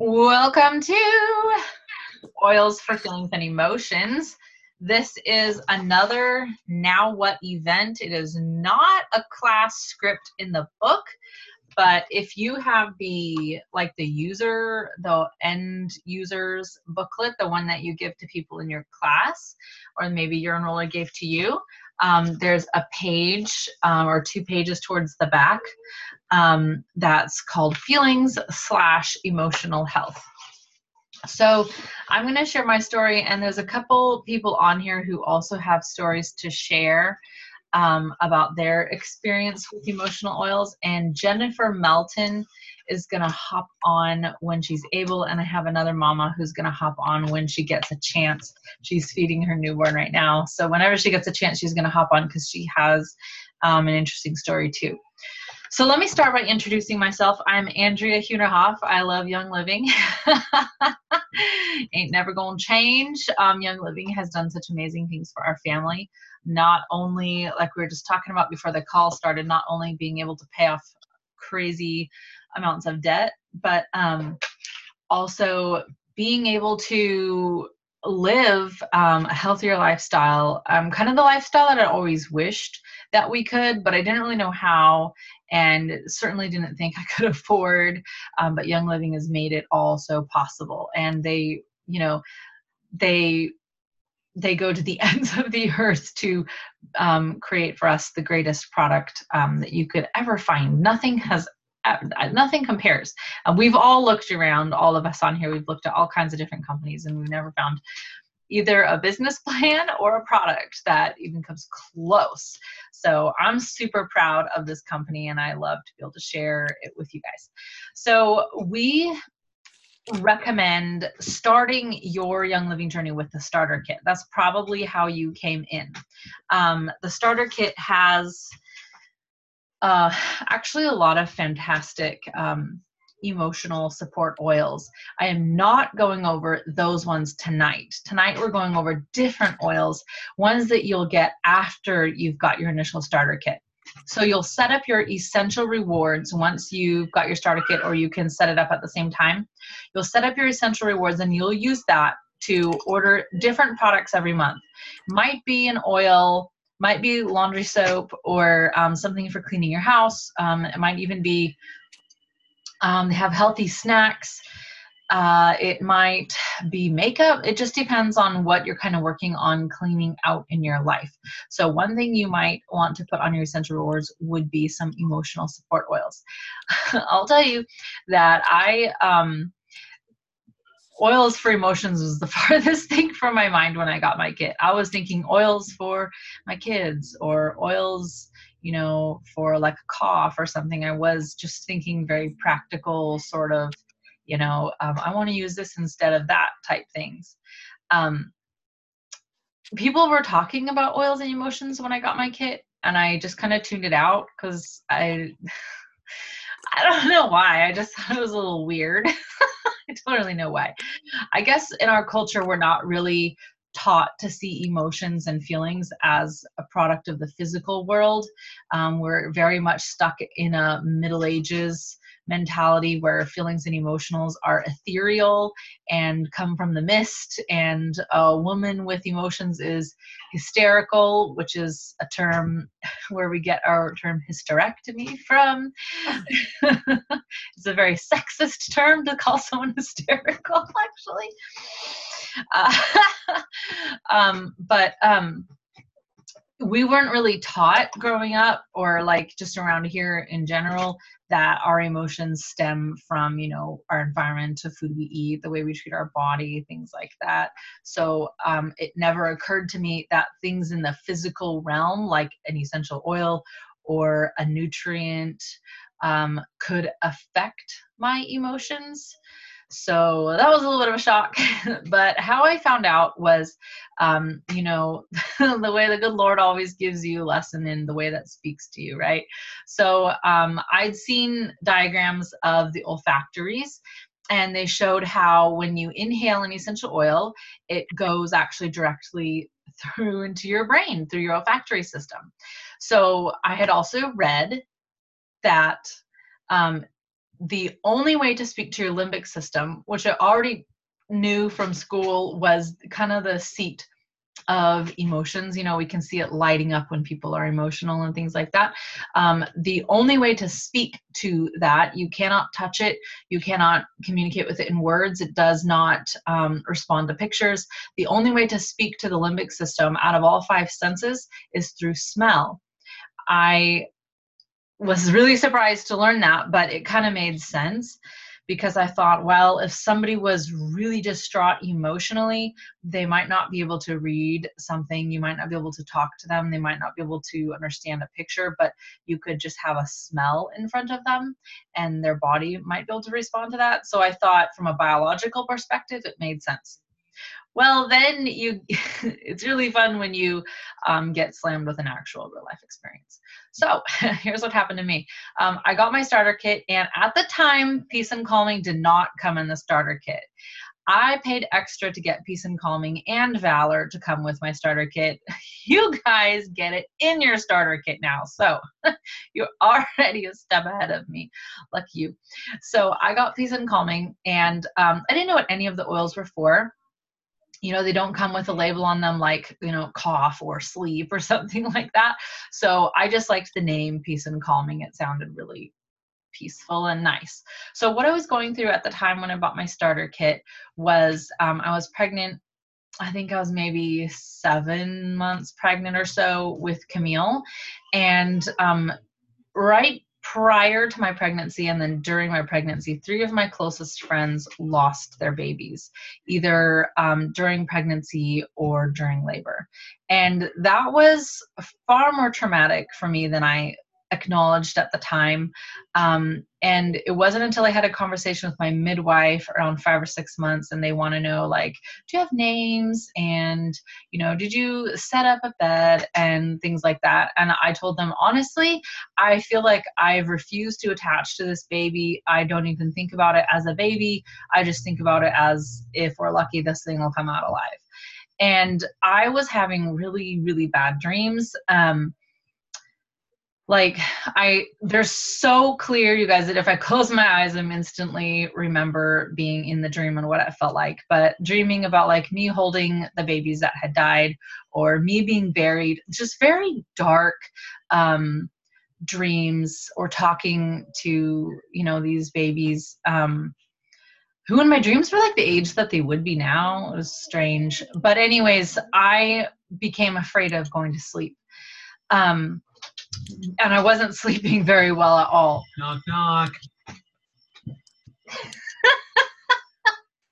Welcome to Oils for Feelings and Emotions. This is another Now What event. It is not a class script in the book, but if you have the like the user, the end users booklet, the one that you give to people in your class, or maybe your enroller gave to you, um, there's a page um, or two pages towards the back um, that's called feelings slash emotional health. So I'm going to share my story, and there's a couple people on here who also have stories to share um, about their experience with emotional oils. And Jennifer Melton is going to hop on when she's able, and I have another mama who's going to hop on when she gets a chance. She's feeding her newborn right now, so whenever she gets a chance, she's going to hop on because she has um, an interesting story too. So let me start by introducing myself. I'm Andrea Hunerhoff. I love Young Living. Ain't never gonna change. Um, Young Living has done such amazing things for our family. Not only, like we were just talking about before the call started, not only being able to pay off crazy amounts of debt, but um, also being able to live um, a healthier lifestyle, um, kind of the lifestyle that I always wished that we could, but I didn't really know how and certainly didn't think I could afford. Um, but Young Living has made it all so possible. And they, you know, they they go to the ends of the earth to um, create for us the greatest product um, that you could ever find. Nothing has nothing compares. And we've all looked around, all of us on here, we've looked at all kinds of different companies and we've never found either a business plan or a product that even comes close. So I'm super proud of this company and I love to be able to share it with you guys. So we recommend starting your young living journey with the starter kit. That's probably how you came in. Um, the starter kit has uh, actually a lot of fantastic um, emotional support oils. I am not going over those ones tonight. Tonight we're going over different oils, ones that you'll get after you've got your initial starter kit. So you'll set up your essential rewards once you've got your starter kit or you can set it up at the same time. You'll set up your essential rewards and you'll use that to order different products every month. Might be an oil, might be laundry soap or um, something for cleaning your house. Um, it might even be um, they have healthy snacks. Uh, it might be makeup. It just depends on what you're kind of working on cleaning out in your life. So, one thing you might want to put on your essential rewards would be some emotional support oils. I'll tell you that I, um, oils for emotions was the farthest thing from my mind when I got my kit. I was thinking oils for my kids or oils you know, for like a cough or something. I was just thinking very practical, sort of, you know, um, I want to use this instead of that type things. Um, people were talking about oils and emotions when I got my kit, and I just kind of tuned it out because I. I don't know why. I just thought it was a little weird. I don't really know why. I guess in our culture, we're not really taught to see emotions and feelings as a product of the physical world. Um, we're very much stuck in a Middle Ages mentality where feelings and emotions are ethereal and come from the mist and a woman with emotions is hysterical which is a term where we get our term hysterectomy from. It's a very sexist term to call someone hysterical actually. Uh, um, but um, we weren't really taught growing up or like just around here in general that our emotions stem from you know our environment the food we eat the way we treat our body things like that. So um, it never occurred to me that things in the physical realm like an essential oil or a nutrient um, could affect my emotions so that was a little bit of a shock. but how I found out was, um, you know, the way the good Lord always gives you a lesson in the way that speaks to you, right? So um, I'd seen diagrams of the olfactories and they showed how when you inhale an essential oil, it goes actually directly through into your brain through your olfactory system. So I had also read that um, the only way to speak to your limbic system, which I already knew from school was kind of the seat of emotions. You know, we can see it lighting up when people are emotional and things like that. Um, the only way to speak to that, you cannot touch it, you cannot communicate with it in words, it does not um, respond to pictures. The only way to speak to the limbic system out of all five senses is through smell. I was really surprised to learn that, but it kind of made sense because I thought, well, if somebody was really distraught emotionally, they might not be able to read something. You might not be able to talk to them. They might not be able to understand a picture, but you could just have a smell in front of them and their body might be able to respond to that. So I thought, from a biological perspective, it made sense well then you it's really fun when you um, get slammed with an actual real life experience so here's what happened to me um, i got my starter kit and at the time peace and calming did not come in the starter kit I paid extra to get Peace and Calming and Valor to come with my starter kit. You guys get it in your starter kit now. So you're already a step ahead of me. Lucky you. So I got Peace and Calming, and um, I didn't know what any of the oils were for you know they don't come with a label on them like you know cough or sleep or something like that. So i just liked the name peace and calming. It sounded really peaceful and nice. So what i was going through at the time when i bought my starter kit was um, i was pregnant i think i was maybe seven months pregnant or so with camille. And um, right prior to my pregnancy and then during my pregnancy, three of my closest friends lost their babies, either um, during pregnancy or during labor. And that was far more traumatic for me than I acknowledged at the time. Um, and it wasn't until I had a conversation with my midwife around five or six months, and they want to know, like, do you have names? And, you know, did you set up a bed and things like that? And I told them, honestly, I feel like I've refused to attach to this baby. I don't even think about it as a baby. I just think about it as if we're lucky, this thing will come out alive. And I was having really, really bad dreams. Um, like i they're so clear you guys that if i close my eyes i'm instantly remember being in the dream and what it felt like. But dreaming about like me holding the babies that had died or me being buried just very dark um dreams or talking to you know these babies um who in my dreams were like the age that they would be now. It was strange. But anyways i became afraid of going to sleep. Um and I wasn't sleeping very well at all. Knock, knock.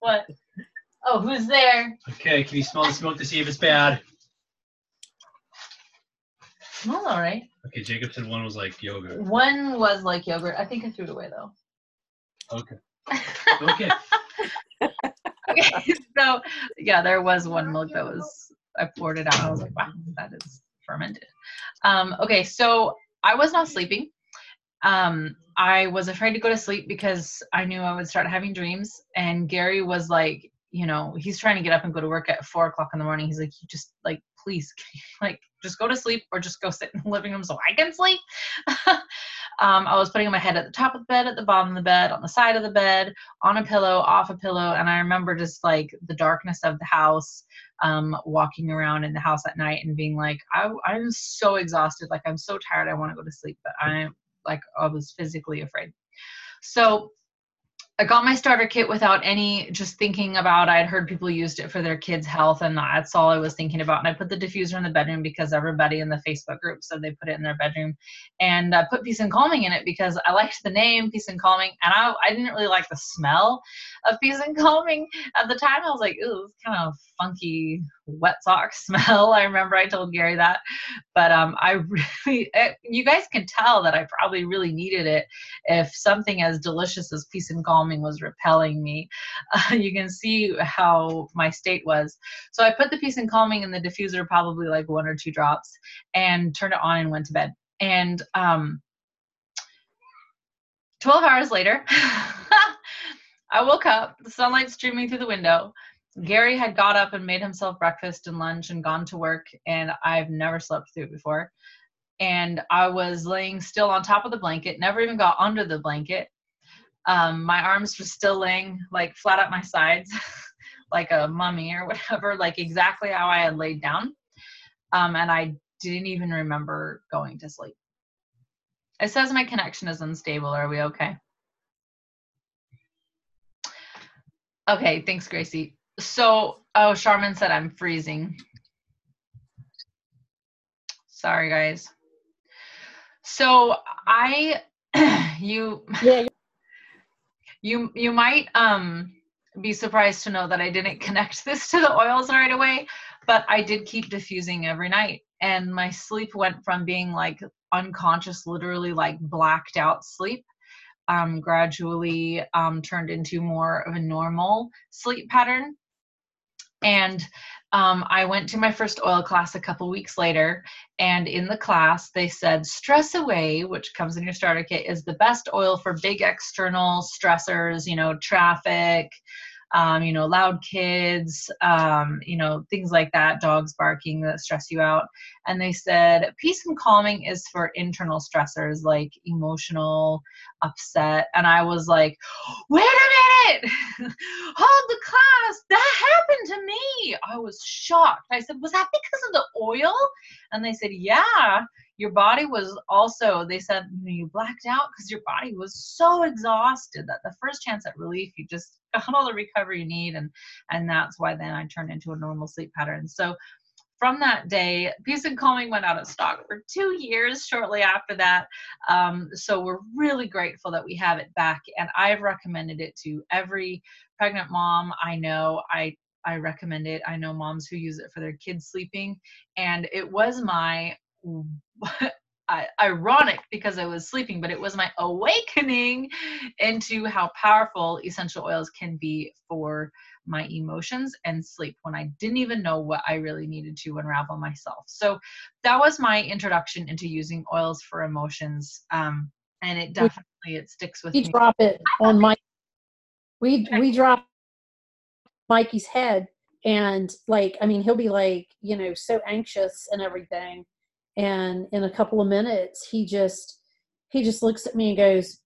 what? Oh, who's there? Okay, can you smell the smoke to see if it's bad? Smells all right. Okay, Jacob said one was like yogurt. One was like yogurt. I think I threw it away though. Okay. Okay. okay, so yeah, there was one milk that was I poured it out. I was like, wow, that is fermented. Um, okay, so I was not sleeping. Um, I was afraid to go to sleep because I knew I would start having dreams. And Gary was like, you know, he's trying to get up and go to work at four o'clock in the morning. He's like, you just like, please, like, just go to sleep or just go sit in the living room so I can sleep. um, I was putting my head at the top of the bed, at the bottom of the bed, on the side of the bed, on a pillow, off a pillow. And I remember just like the darkness of the house, um, walking around in the house at night and being like, I, I'm so exhausted. Like, I'm so tired. I want to go to sleep, but I'm like, I was physically afraid. So I got my starter kit without any just thinking about I had heard people used it for their kids' health and that's all I was thinking about. And I put the diffuser in the bedroom because everybody in the Facebook group said they put it in their bedroom. And I put Peace and Calming in it because I liked the name Peace and Calming and I, I didn't really like the smell of Peace and Calming. At the time I was like, ooh, it's kind of funky wet sock smell. I remember I told Gary that, but um, I really, it, you guys can tell that I probably really needed it. If something as delicious as peace and calming was repelling me, uh, you can see how my state was. So I put the peace and calming in the diffuser, probably like one or two drops, and turned it on and went to bed. And um, 12 hours later, I woke up, the sunlight streaming through the window. Gary had got up and made himself breakfast and lunch and gone to work, and I've never slept through it before. And I was laying still on top of the blanket, never even got under the blanket. Um, my arms were still laying like flat at my sides, like a mummy or whatever, like exactly how I had laid down. Um, and I didn't even remember going to sleep. It says my connection is unstable. Are we okay? Okay, thanks, Gracie. So, oh, Charmin said I'm freezing. Sorry, guys. So I, you, Yeah, you, you might um be surprised to know that I didn't connect this to the oils right away, but I did keep diffusing every night, and my sleep went from being like unconscious, literally like blacked out sleep, um, gradually um, turned into more of a normal sleep pattern. And um, I went to my first oil class a couple weeks later, and in the class, they said Stress Away, which comes in your starter kit, is the best oil for big external stressors, you know, traffic, um, you know, loud kids, um, you know, things like that, dogs barking that stress you out. And they said peace and calming is for internal stressors like emotional upset. And I was like, wait a minute, hold the class. That happened to me. I was shocked. I said, was that because of the oil? And they said, yeah your body was also they said you know you blacked out because your body was so exhausted that the first chance at relief you just got all the recovery you need and and that's why then i turned into a normal sleep pattern. So from that day peace and calming went out of stock for two years shortly after that. Um, so we're really grateful that we have it back and i've recommended it to every pregnant mom i know. I I recommend it. I know moms who use it for their kids sleeping, and it was my ironic because I was sleeping, but it was my awakening into how powerful essential oils can be for my emotions and sleep when I didn't even know what I really needed to unravel myself. So that was my introduction into using oils for emotions. Um, and it definitely it sticks with me. we me. drop it on Mike. We we drop Mikey's head, and like I mean, he'll be like you know so anxious and everything, and in a couple of minutes, he just he just looks at me and goes,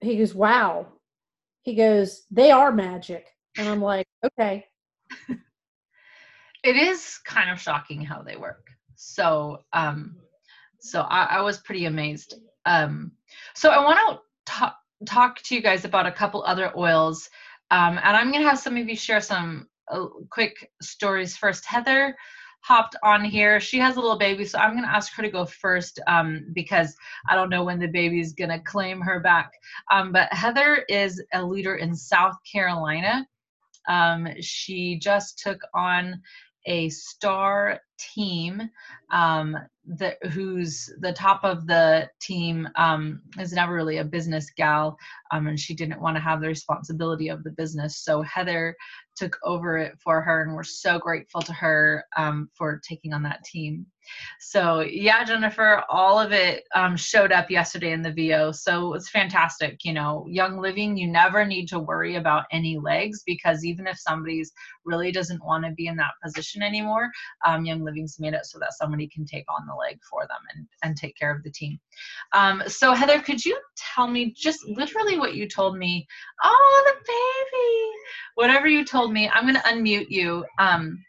he goes, "Wow." He goes, "They are magic," and I'm like, "Okay." it is kind of shocking how they work. So, um, so I, I was pretty amazed. Um, so I want to talk talk to you guys about a couple other oils, um, and I'm gonna have some of you share some uh, quick stories first. Heather hopped on here. She has a little baby, so I'm gonna ask her to go first um, because I don't know when the baby's gonna claim her back. Um, but Heather is a leader in South Carolina. Um, she just took on a star team um, that who's the top of the team um, is never really a business gal um, and she didn't want to have the responsibility of the business. So heather took over it for her and we're so grateful to her um, for taking on that team. So yeah jennifer all of it um, showed up yesterday in the vo so it's fantastic you know. Young living you never need to worry about any legs because even if somebody's really doesn't want to be in that position anymore um, young living's made it so that somebody can take on the leg for them and, and take care of the team. Um, so heather could you tell me just literally what you told me? Oh the baby! Whatever you told me i'm going to unmute you. Um,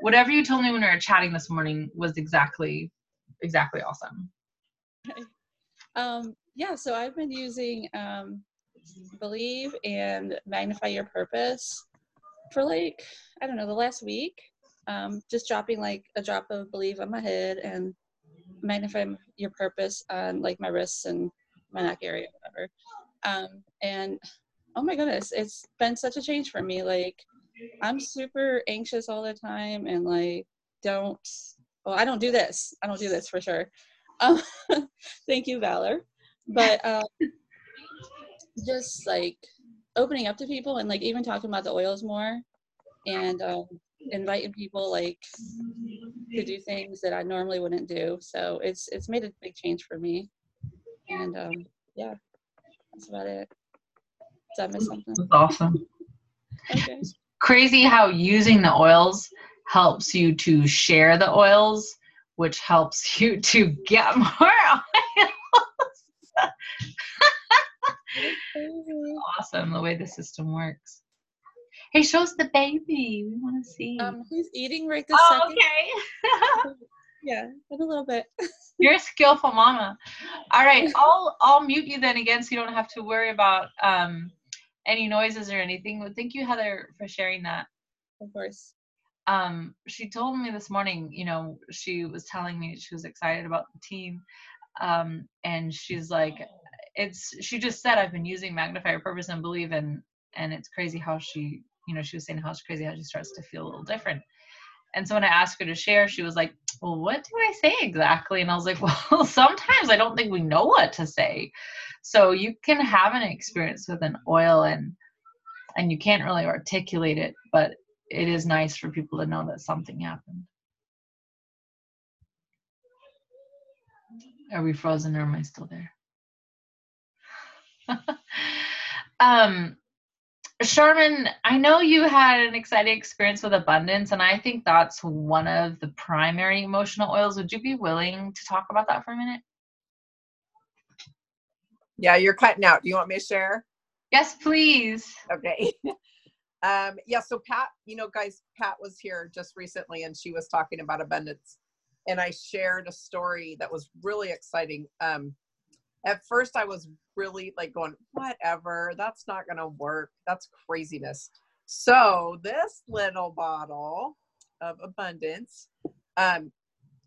whatever you told me when we were chatting this morning was exactly exactly awesome. Um, yeah, so I've been using um, Believe and Magnify Your Purpose for like, I don't know, the last week. Um, just dropping like a drop of Believe on my head and Magnify Your Purpose on like my wrists and my neck area, whatever. Um, and oh my goodness, it's been such a change for me. Like, I'm super anxious all the time and like don't, well, I don't do this. I don't do this for sure. Um, thank you, Valor. But um, just like opening up to people and like even talking about the oils more and um, inviting people like to do things that I normally wouldn't do. So it's it's made a big change for me. And um, yeah, that's about it. Did I miss something? that's awesome Okay. crazy how using the oils helps you to share the oils which helps you to get more oils awesome the way the system works. Hey, show us the baby. We want to see. Um, he's eating right this oh, second. okay. Yeah, in a little bit. You're a skillful mama. All right, I'll I'll mute you then again, so you don't have to worry about um any noises or anything. But thank you, Heather, for sharing that. of course. um she told me this morning you know she was telling me she was excited about the team um and she's like it's she just said i've been using magnify your purpose and believe and and it's crazy how she you know she was saying how it's crazy how she starts to feel a little different and so when i asked her to share she was like well what do i say exactly and i was like well sometimes i don't think we know what to say so you can have an experience with an oil and and you can't really articulate it but it is nice for people to know that something happened. Are we frozen or am I still there? um, Sharman, I know you had an exciting experience with abundance, and I think that's one of the primary emotional oils. Would you be willing to talk about that for a minute? Yeah, you're cutting out. Do you want me to share? Yes, please. Okay. um, yeah, so Pat, you know, guys, Pat was here just recently and she was talking about abundance. And I shared a story that was really exciting. Um, at first, I was really like going, whatever, that's not going to work. That's craziness. So, this little bottle of abundance, um,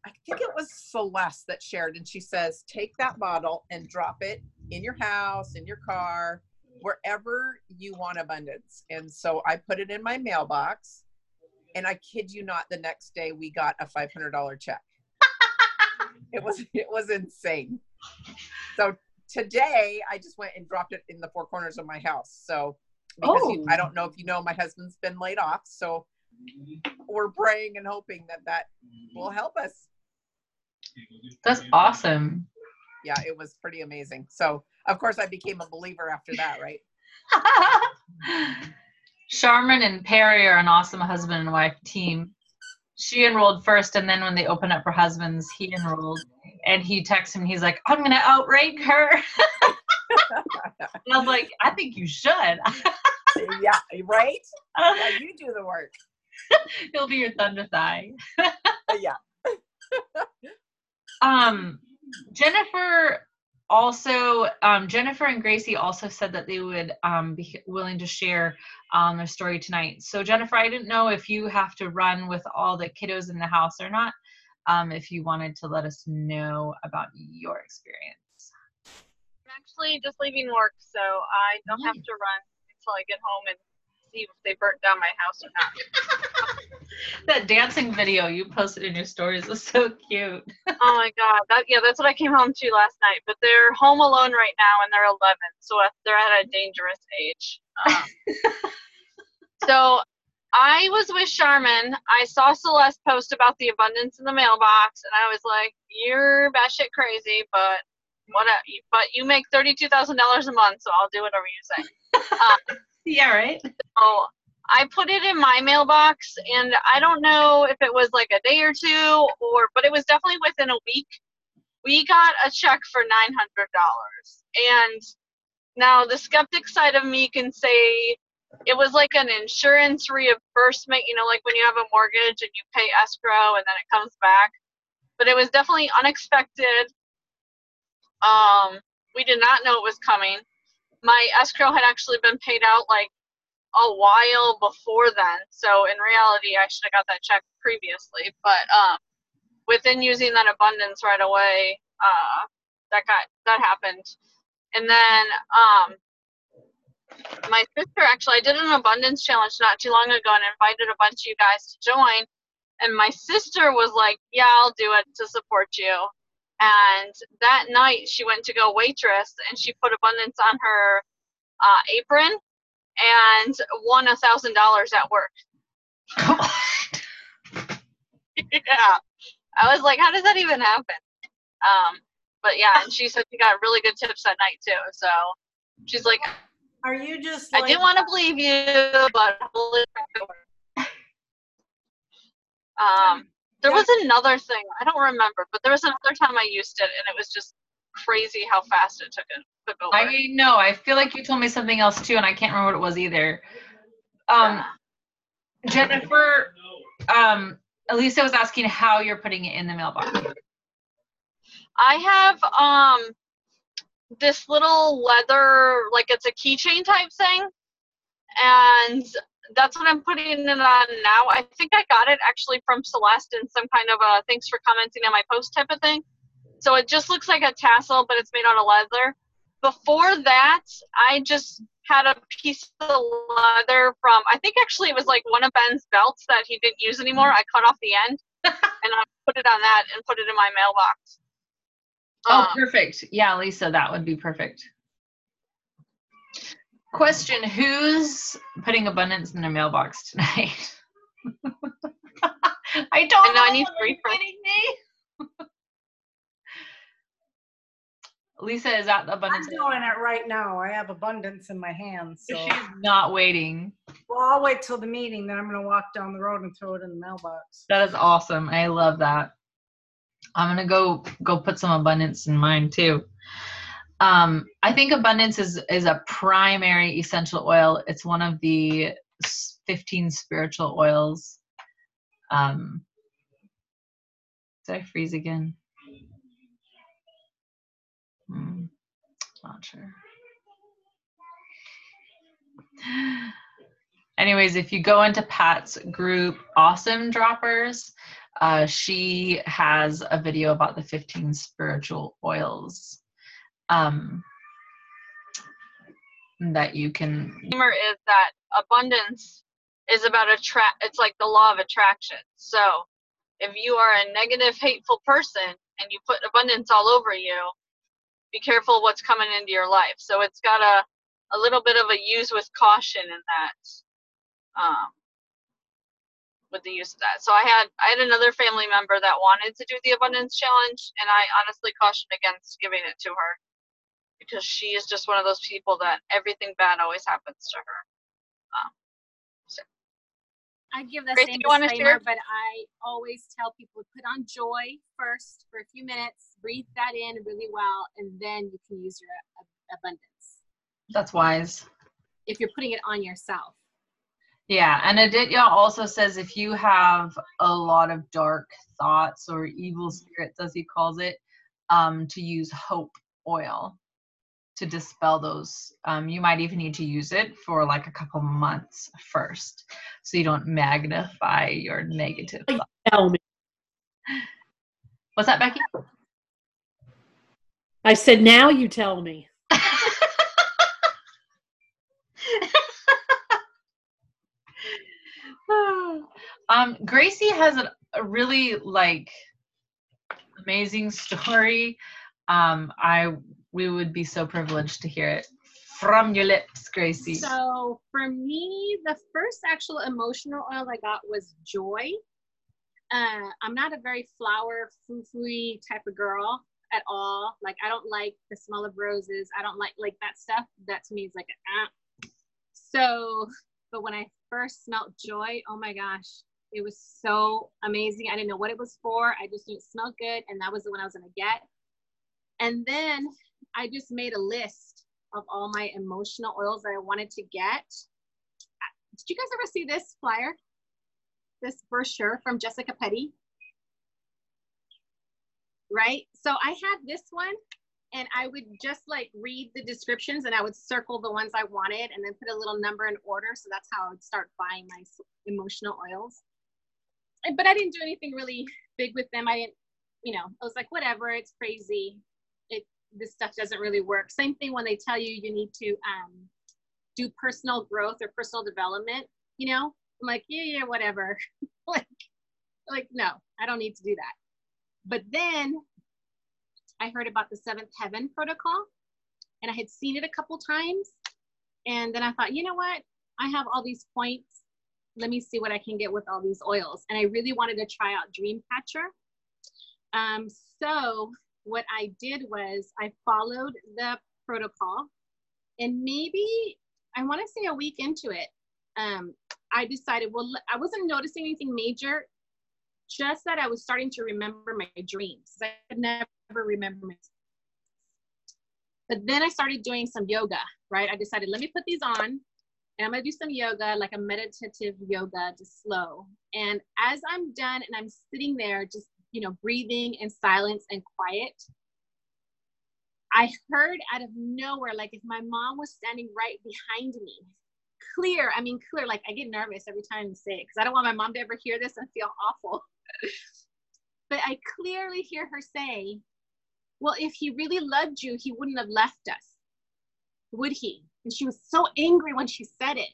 I think it was Celeste that shared, and she says, take that bottle and drop it in your house, in your car, wherever you want abundance. And so I put it in my mailbox, and I kid you not, the next day we got a $500 check. it was it was insane. So today I just went and dropped it in the four corners of my house. So because you, I oh. don't know if you know, my husband's been laid off, so we're praying and hoping that that will help us. That's awesome. Yeah, it was pretty amazing. So of course I became a believer after that, right? Charmin and Perry are an awesome husband and wife team. She enrolled first, and then when they opened up for husbands, he enrolled. And he texted him, he's like, I'm going to outrank her. and I was like, I think you should. yeah, right? Yeah, you do the work. He'll be your thunder thigh. yeah. um, Jennifer also um, jennifer and gracie also said that they would um, be willing to share um, their story tonight. So jennifer i didn't know if you have to run with all the kiddos in the house or not um, if you wanted to let us know about your experience. I'm actually just leaving work so i don't have to run until i get home and see if they burnt down my house or not. That dancing video you posted in your stories was so cute. Oh my god that yeah that's what i came home to last night but they're home alone right now and they're 11 so they're at a dangerous age. Um, so i was with charmin. I saw celeste post about the abundance in the mailbox and i was like you're batshit crazy but what but you make $32000 a month so i'll do whatever you say. Um, yeah right so I put it in my mailbox, and I don't know if it was like a day or two, or but it was definitely within a week. We got a check for nine hundred dollars, and now the skeptic side of me can say it was like an insurance reimbursement. You know, like when you have a mortgage and you pay escrow and then it comes back. But it was definitely unexpected. Um, we did not know it was coming. My escrow had actually been paid out like a while before then. So in reality, I should have got that check previously. But um, within using that abundance right away, uh, that got that happened. And then um, my sister actually, I did an abundance challenge not too long ago and invited a bunch of you guys to join. And my sister was like, "Yeah, I'll do it to support you." And that night, she went to go waitress, and she put abundance on her uh, apron and won a thousand dollars at work. yeah, I was like, how does that even happen? Um, but yeah, and she said she got really good tips that night too. So she's like, Are you just? I didn't want to believe you, but um, there was another thing I don't remember, but there was another time I used it, and it was just crazy how fast it took it took over. I know. I feel like you told me something else too, and I can't remember what it was either. Um, Jennifer, um, Elisa was asking how you're putting it in the mailbox. I have um this little leather, like it's a keychain type thing, and that's what I'm putting it on now. I think I got it actually from Celeste in some kind of a thanks for commenting on my post type of thing. So it just looks like a tassel, but it's made out of leather. Before that, I just had a piece of leather from I think actually it was like one of Ben's belts that he didn't use anymore. I cut off the end and I put it on that and put it in my mailbox. Oh, Um, perfect. Yeah, Lisa, that would be perfect. Question Who's putting abundance in their mailbox tonight? I don't And now I need Are you for- kidding me? Lisa is at the I'm abundance. doing it right now. I have abundance in my hands. So, She's not waiting. well, I'll wait till the meeting. Then I'm going to walk down the road and throw it in the mailbox. That is awesome. I love that. I'm gonna go go put some abundance in mine too. Um, I think abundance is is a primary essential oil. It's one of the 15 spiritual oils. Um, did I freeze again? Hmm, not sure. Anyways, if you go into Pat's group, Awesome Droppers, uh, she has a video about the 15 spiritual oils um, that you can. disclaimer is that abundance is about attract it's like the law of attraction. So if you are a negative hateful person and you put abundance all over you be careful what's coming into your life. So it's got a a little bit of a use with caution in that um with the use of that. So i had i had another family member that wanted to do the abundance challenge and i honestly cautioned against giving it to her because she is just one of those people that everything bad always happens to her I give the Gracie, same you wanna disclaimer, but I always tell people to put on joy first for a few minutes, breathe that in really well, and then you can use your ab- abundance That's wise. if you're putting it on yourself. Yeah, and Aditya also says if you have a lot of dark thoughts or evil spirits, as he calls it, um, to use hope oil to dispel those. Um, you might even need to use it for like a couple months first, so you don't magnify your negative. Tell me. What's that, Becky? I said, now you tell me. um, Gracie has a, a really like amazing story. Um, I we would be so privileged to hear it from your lips, Gracie. So for me, the first actual emotional oil I got was joy. Uh, I'm not a very flower foo-foo type of girl at all. Like I don't like the smell of roses. I don't like like that stuff. That to me is like ah. So, but when I first smelled joy, oh my gosh, it was so amazing. I didn't know what it was for. I just knew it smelled good, and that was the one I was gonna get. And then I just made a list of all my emotional oils that I wanted to get. Did you guys ever see this flyer? This brochure from Jessica Petty? Right? So I had this one and I would just like read the descriptions and I would circle the ones I wanted and then put a little number in order. So that's how I would start buying my emotional oils. But I didn't do anything really big with them. I didn't, you know, I was like, whatever, it's crazy. This stuff doesn't really work. Same thing when they tell you you need to um, do personal growth or personal development. You know, I'm like, yeah, yeah, whatever. like, like no, I don't need to do that. But then I heard about the seventh heaven protocol, and I had seen it a couple times, and then I thought, you know what? I have all these points. Let me see what I can get with all these oils. And I really wanted to try out Dreamcatcher. Um, so what I did was I followed the protocol, and maybe I want to say a week into it, um, I decided, well, I wasn't noticing anything major, just that I was starting to remember my dreams. I could never remember my But then I started doing some yoga, right? I decided, let me put these on and I'm gonna do some yoga, like a meditative yoga, just slow. And as I'm done and I'm sitting there, just, you know, breathing in silence and quiet, I heard out of nowhere, like if my mom was standing right behind me, clear. I mean, clear. Like I get nervous every time I say it because I don't want my mom to ever hear this and feel awful. but I clearly hear her say, Well, if he really loved you, he wouldn't have left us, would he? And she was so angry when she said it.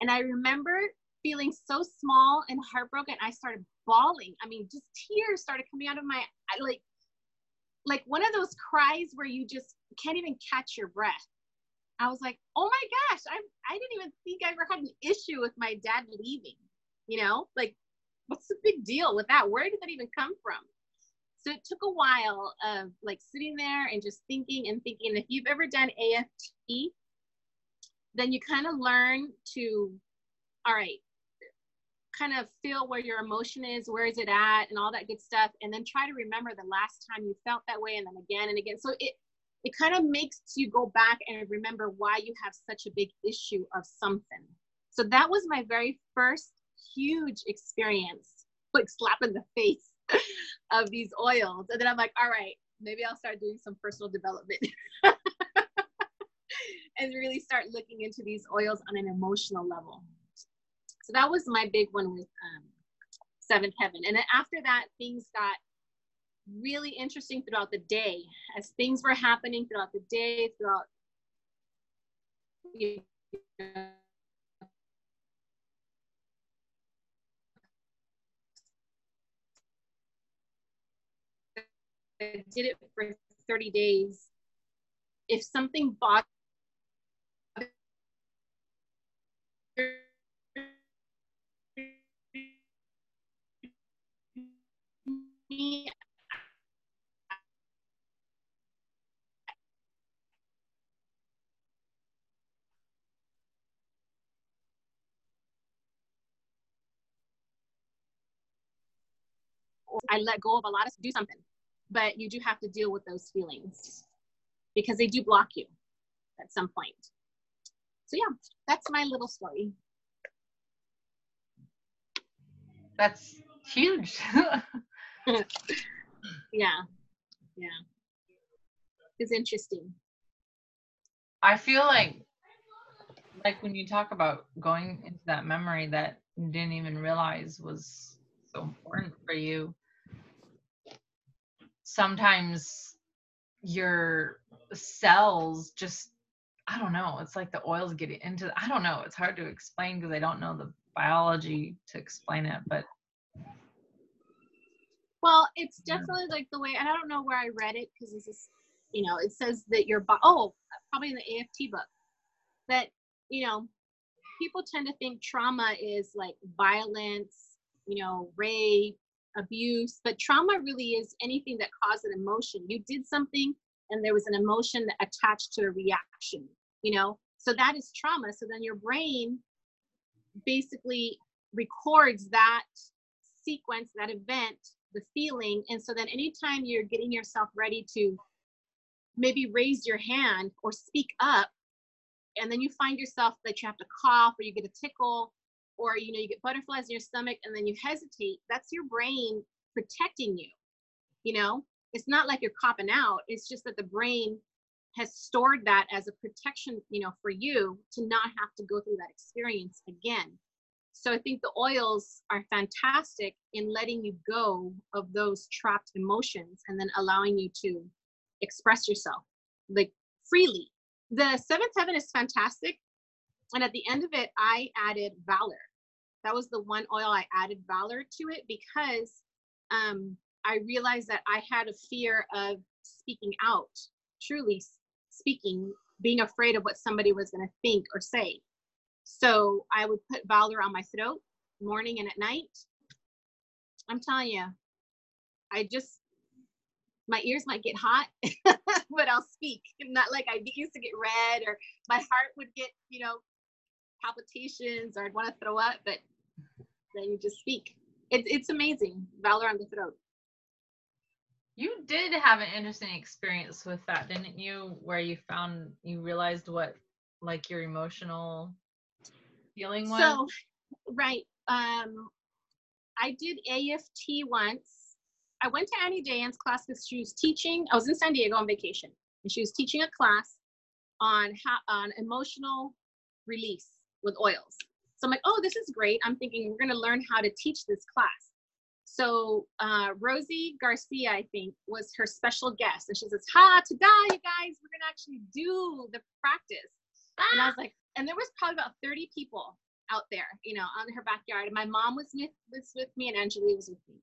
And I remember feeling so small and heartbroken. I started bawling. I mean, just tears started coming out of my I, like like one of those cries where you just can't even catch your breath. I was like, oh my gosh, I I didn't even think I ever had an issue with my dad leaving. You know, like what's the big deal with that? Where did that even come from? So it took a while of like sitting there and just thinking and thinking. If you've ever done AFT, then you kind of learn to, all right, kind of feel where your emotion is, where is it at, and all that good stuff, and then try to remember the last time you felt that way, and then again and again. So it it kind of makes you go back and remember why you have such a big issue of something. So that was my very first huge experience, like slap in the face of these oils. And then I'm like, all right, maybe I'll start doing some personal development and really start looking into these oils on an emotional level. So that was my big one with um, Seventh Heaven. And then after that, things got really interesting throughout the day as things were happening throughout the day, throughout you know, I did it for 30 days. If something bothered me, I let go of a lot of do something, but you do have to deal with those feelings because they do block you at some point. So yeah, that's my little story. That's huge. yeah, yeah, it's interesting. I feel like like when you talk about going into that memory that you didn't even realize was so important for you sometimes your cells just I don't know. It's like the oils get into I don't know. It's hard to explain because I don't know the biology to explain it, but Well, it's definitely like the way, and I don't know where I read it because this is, you know, it says that your bo- oh, probably in the AFT book, that you know, people tend to think trauma is like violence, you know, rape, abuse, but trauma really is anything that caused an emotion. You did something and there was an emotion that attached to a reaction, you know? So that is trauma. So then your brain basically records that sequence, that event, the feeling. And so then anytime you're getting yourself ready to maybe raise your hand or speak up, and then you find yourself that you have to cough or you get a tickle or you know you get butterflies in your stomach and then you hesitate that's your brain protecting you you know it's not like you're copping out it's just that the brain has stored that as a protection you know for you to not have to go through that experience again so i think the oils are fantastic in letting you go of those trapped emotions and then allowing you to express yourself like freely. The seventh heaven is fantastic and at the end of it i added valor. That was the one oil i added valor to it because um, i realized that i had a fear of speaking out truly speaking being afraid of what somebody was going to think or say so i would put valor on my throat morning and at night i'm telling you i just my ears might get hot but i'll speak not like i used to get red or my heart would get you know palpitations or I'd want to throw up, but then you just speak. It's it's amazing. Valor on the throat. You did have an interesting experience with that, didn't you? Where you found you realized what like your emotional feeling was. So, right. Um, I did AFT once. I went to Annie Diane's class because she was teaching. I was in San Diego on vacation, and she was teaching a class on how on emotional release with oils. So I'm like, oh, this is great. I'm thinking we're gonna learn how to teach this class. So uh, Rosie Garcia, I think, was her special guest, and she says, "Ha, ta-da, you guys! We're gonna actually do the practice." And I was like, and there was probably about 30 people out there, you know, on her backyard. And my mom was with was with me, and Angelique was with me.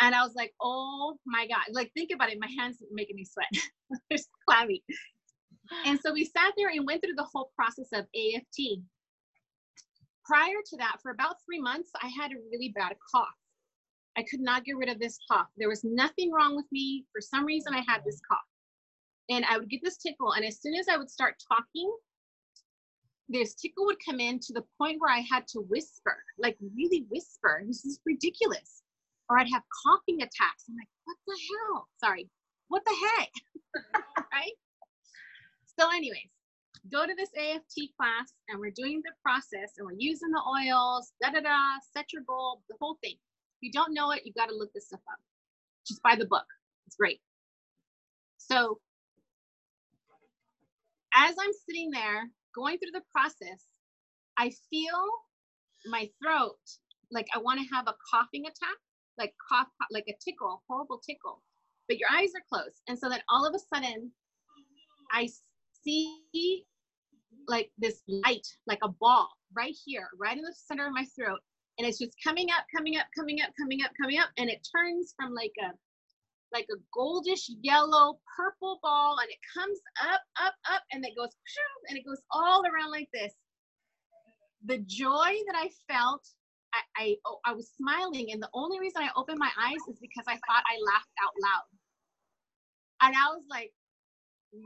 And I was like, oh my god! Like think about it, my hands making me sweat. They're clammy. And so we sat there and went through the whole process of AFT. Prior to that, for about three months, I had a really bad cough. I could not get rid of this cough. There was nothing wrong with me. For some reason, I had this cough. And I would get this tickle. And as soon as I would start talking, this tickle would come in to the point where I had to whisper, like really whisper. This is ridiculous. Or I'd have coughing attacks. I'm like, what the hell? Sorry, what the heck? right? So, anyways, go to this AFT class and we're doing the process and we're using the oils, da da da, set your goal, the whole thing. If you don't know it, you've got to look this stuff up. Just buy the book. It's great. So, as I'm sitting there going through the process, I feel my throat like I want to have a coughing attack, like cough, like a tickle, horrible tickle. But your eyes are closed. And so then all of a sudden, I see like this light, like a ball right here, right in the center of my throat. And it's just coming up, coming up, coming up, coming up, coming up. And it turns from like a like a goldish yellow purple ball and it comes up, up, up, and it goes and it goes all around like this. The joy that I felt, I, I, oh, I was smiling, and the only reason I opened my eyes is because I thought I laughed out loud. And I was like,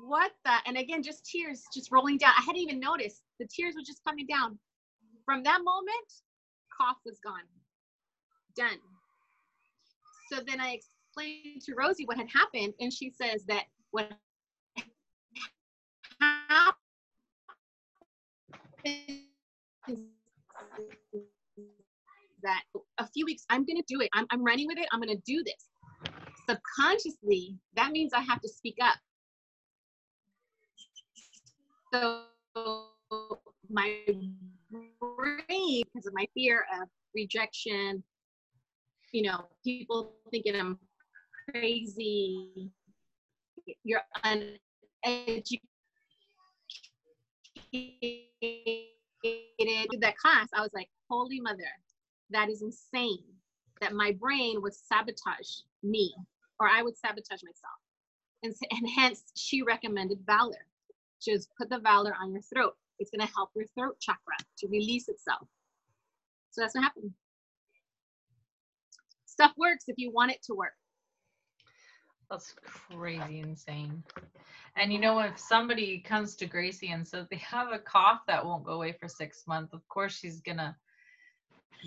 what the? And again, just tears just rolling down. I hadn't even noticed. The tears were just coming down. From that moment, cough was gone. Done. So then I explained to Rosie what had happened, and she says that what happened that a few weeks i'm to do it. I'm, I'm running with it. I'm to do this. Subconsciously that means i have to speak up. So my brain because of my fear of rejection you know people thinking i'm crazy you're uneducated. That class i was like holy mother that is insane that my brain would sabotage me or i would sabotage myself. And, and hence she recommended valor. Just put the valor on your throat. It's going to help your throat chakra to release itself. So that's what happened. Stuff works if you want it to work That's crazy insane. And you know, if somebody comes to Gracie and says they have a cough that won't go away for six months, of course she's gonna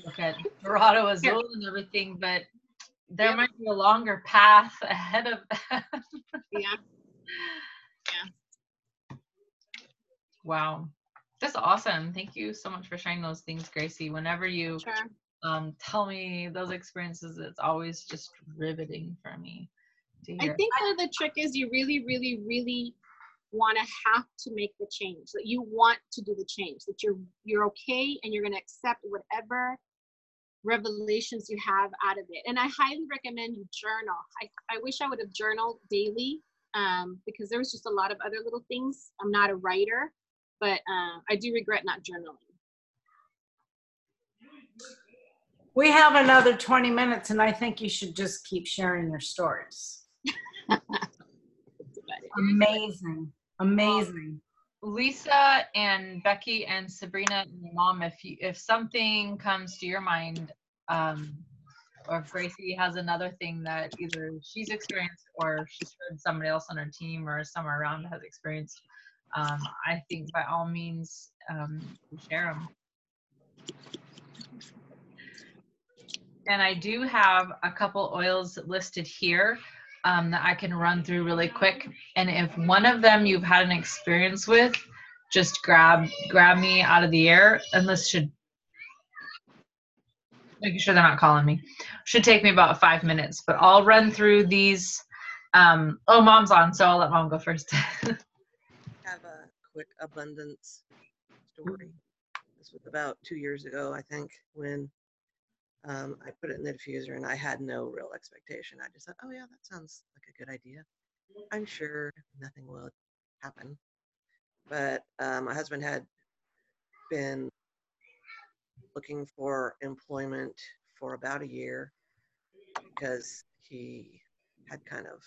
look at Dorado Azul and everything, but there Yep. might be a longer path ahead of that. yeah Yeah. wow. That's awesome. Thank you so much for sharing those things, Gracie. Whenever you sure um, tell me those experiences, it's always just riveting for me I hear. think that the trick is you really, really, really want to have to make the change. That you want to do the change. That you're you're okay and you're going to accept whatever revelations you have out of it. And I highly recommend you journal. I, I wish I would have journaled daily um, because there was just a lot of other little things. I'm not a writer, but uh, I do regret not journaling. We have another 20 minutes, and I think you should just keep sharing your stories. Amazing. Amazing. Lisa and Becky and Sabrina and your mom, if you if something comes to your mind, um, or if Gracie has another thing that either she's experienced or she's heard somebody else on her team or somewhere around has experienced, um, I think by all means um, share them. And I do have a couple oils listed here. Um, that I can run through really quick. And if one of them you've had an experience with, just grab grab me out of the air. And this should making sure they're not calling me. Should take me about five minutes, but I'll run through these. Um, oh, mom's on, so I'll let mom go first. have a quick abundance story. This was about two years ago, I think, when um, I put it in the diffuser and I had no real expectation. I just thought, oh yeah, that sounds like a good idea. I'm sure nothing will happen. But um, my husband had been looking for employment for about a year because he had kind of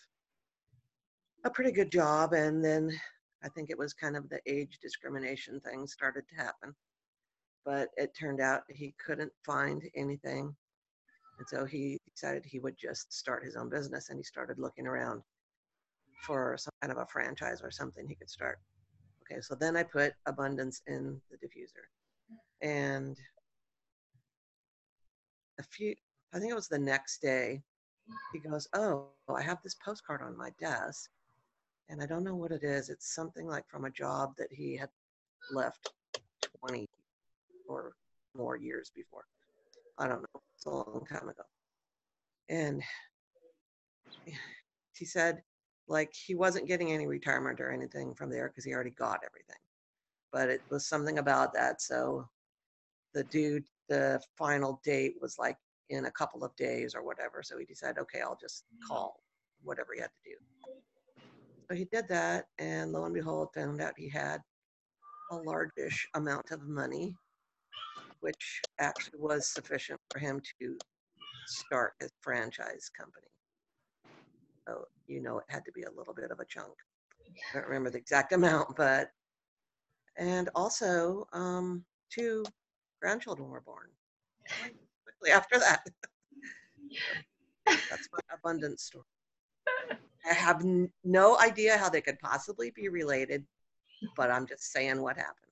a pretty good job and then I think it was kind of the age discrimination thing started to happen. But it turned out he couldn't find anything. And so he decided he would just start his own business and he started looking around for some kind of a franchise or something he could start. Okay, so then I put abundance in the diffuser. And a few, I think it was the next day, he goes, Oh, I have this postcard on my desk and I don't know what it is. It's something like from a job that he had left 20 or more years before. I don't know. It's a long time ago. And he said, like, he wasn't getting any retirement or anything from there because he already got everything. But it was something about that. So the dude, the final date was like in a couple of days or whatever. So he decided, okay, I'll just mm-hmm. call whatever he had to do. So he did that, and lo and behold, found out he had a largish amount of money, which actually was sufficient for him to start his franchise company. So, you know, it had to be a little bit of a chunk. I don't remember the exact amount, but, and also, um, two grandchildren were born quickly after that. That's my abundance story. I have n- no idea how they could possibly be related, but I'm just saying what happened.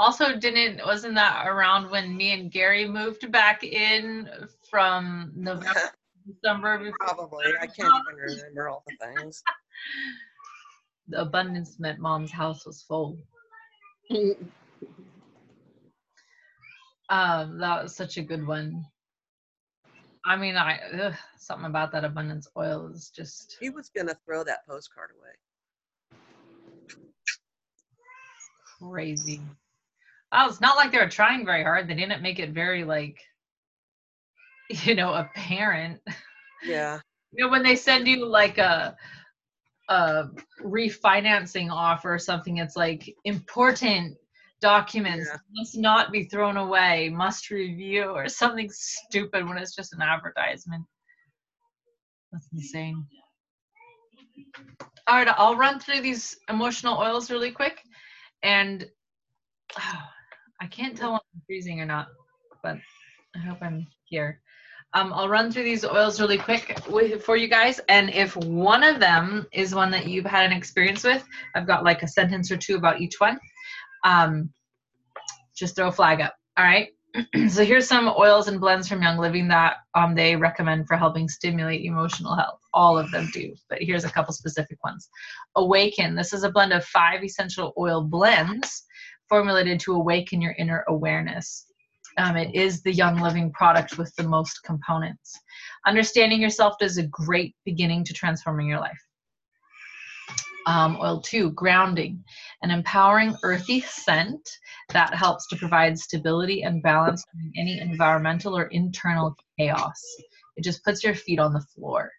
Also, didn't wasn't that around when me and Gary moved back in from November, December? before- Probably. I can't even remember all the things. The abundance meant mom's house was full. Um, that was such a good one. I mean, I ugh, something about that abundance oil is just He was going to throw that postcard away. crazy. Well, it's not like they were trying very hard. They didn't make it very like, you know, apparent. Yeah. You know, when they send you like a a refinancing offer or something, it's like important documents Yeah. must not be thrown away, must review, or something stupid when it's just an advertisement. That's insane. All right, I'll run through these emotional oils really quick, and oh, I can't tell when I'm freezing or not, but I hope I'm here. Um, I'll run through these oils really quick with, for you guys, and if one of them is one that you've had an experience with, I've got like a sentence or two about each one. Um, just throw a flag up. All right. so here's some oils and blends from Young Living that um, they recommend for helping stimulate emotional health. All of them do, but here's a couple specific ones. Awaken. This is a blend of five essential oil blends formulated to awaken your inner awareness. Um, it is the Young Living product with the most components. Understanding yourself is a great beginning to transforming your life. Um, oil two, grounding, an empowering earthy scent that helps to provide stability and balance during any environmental or internal chaos. It just puts your feet on the floor.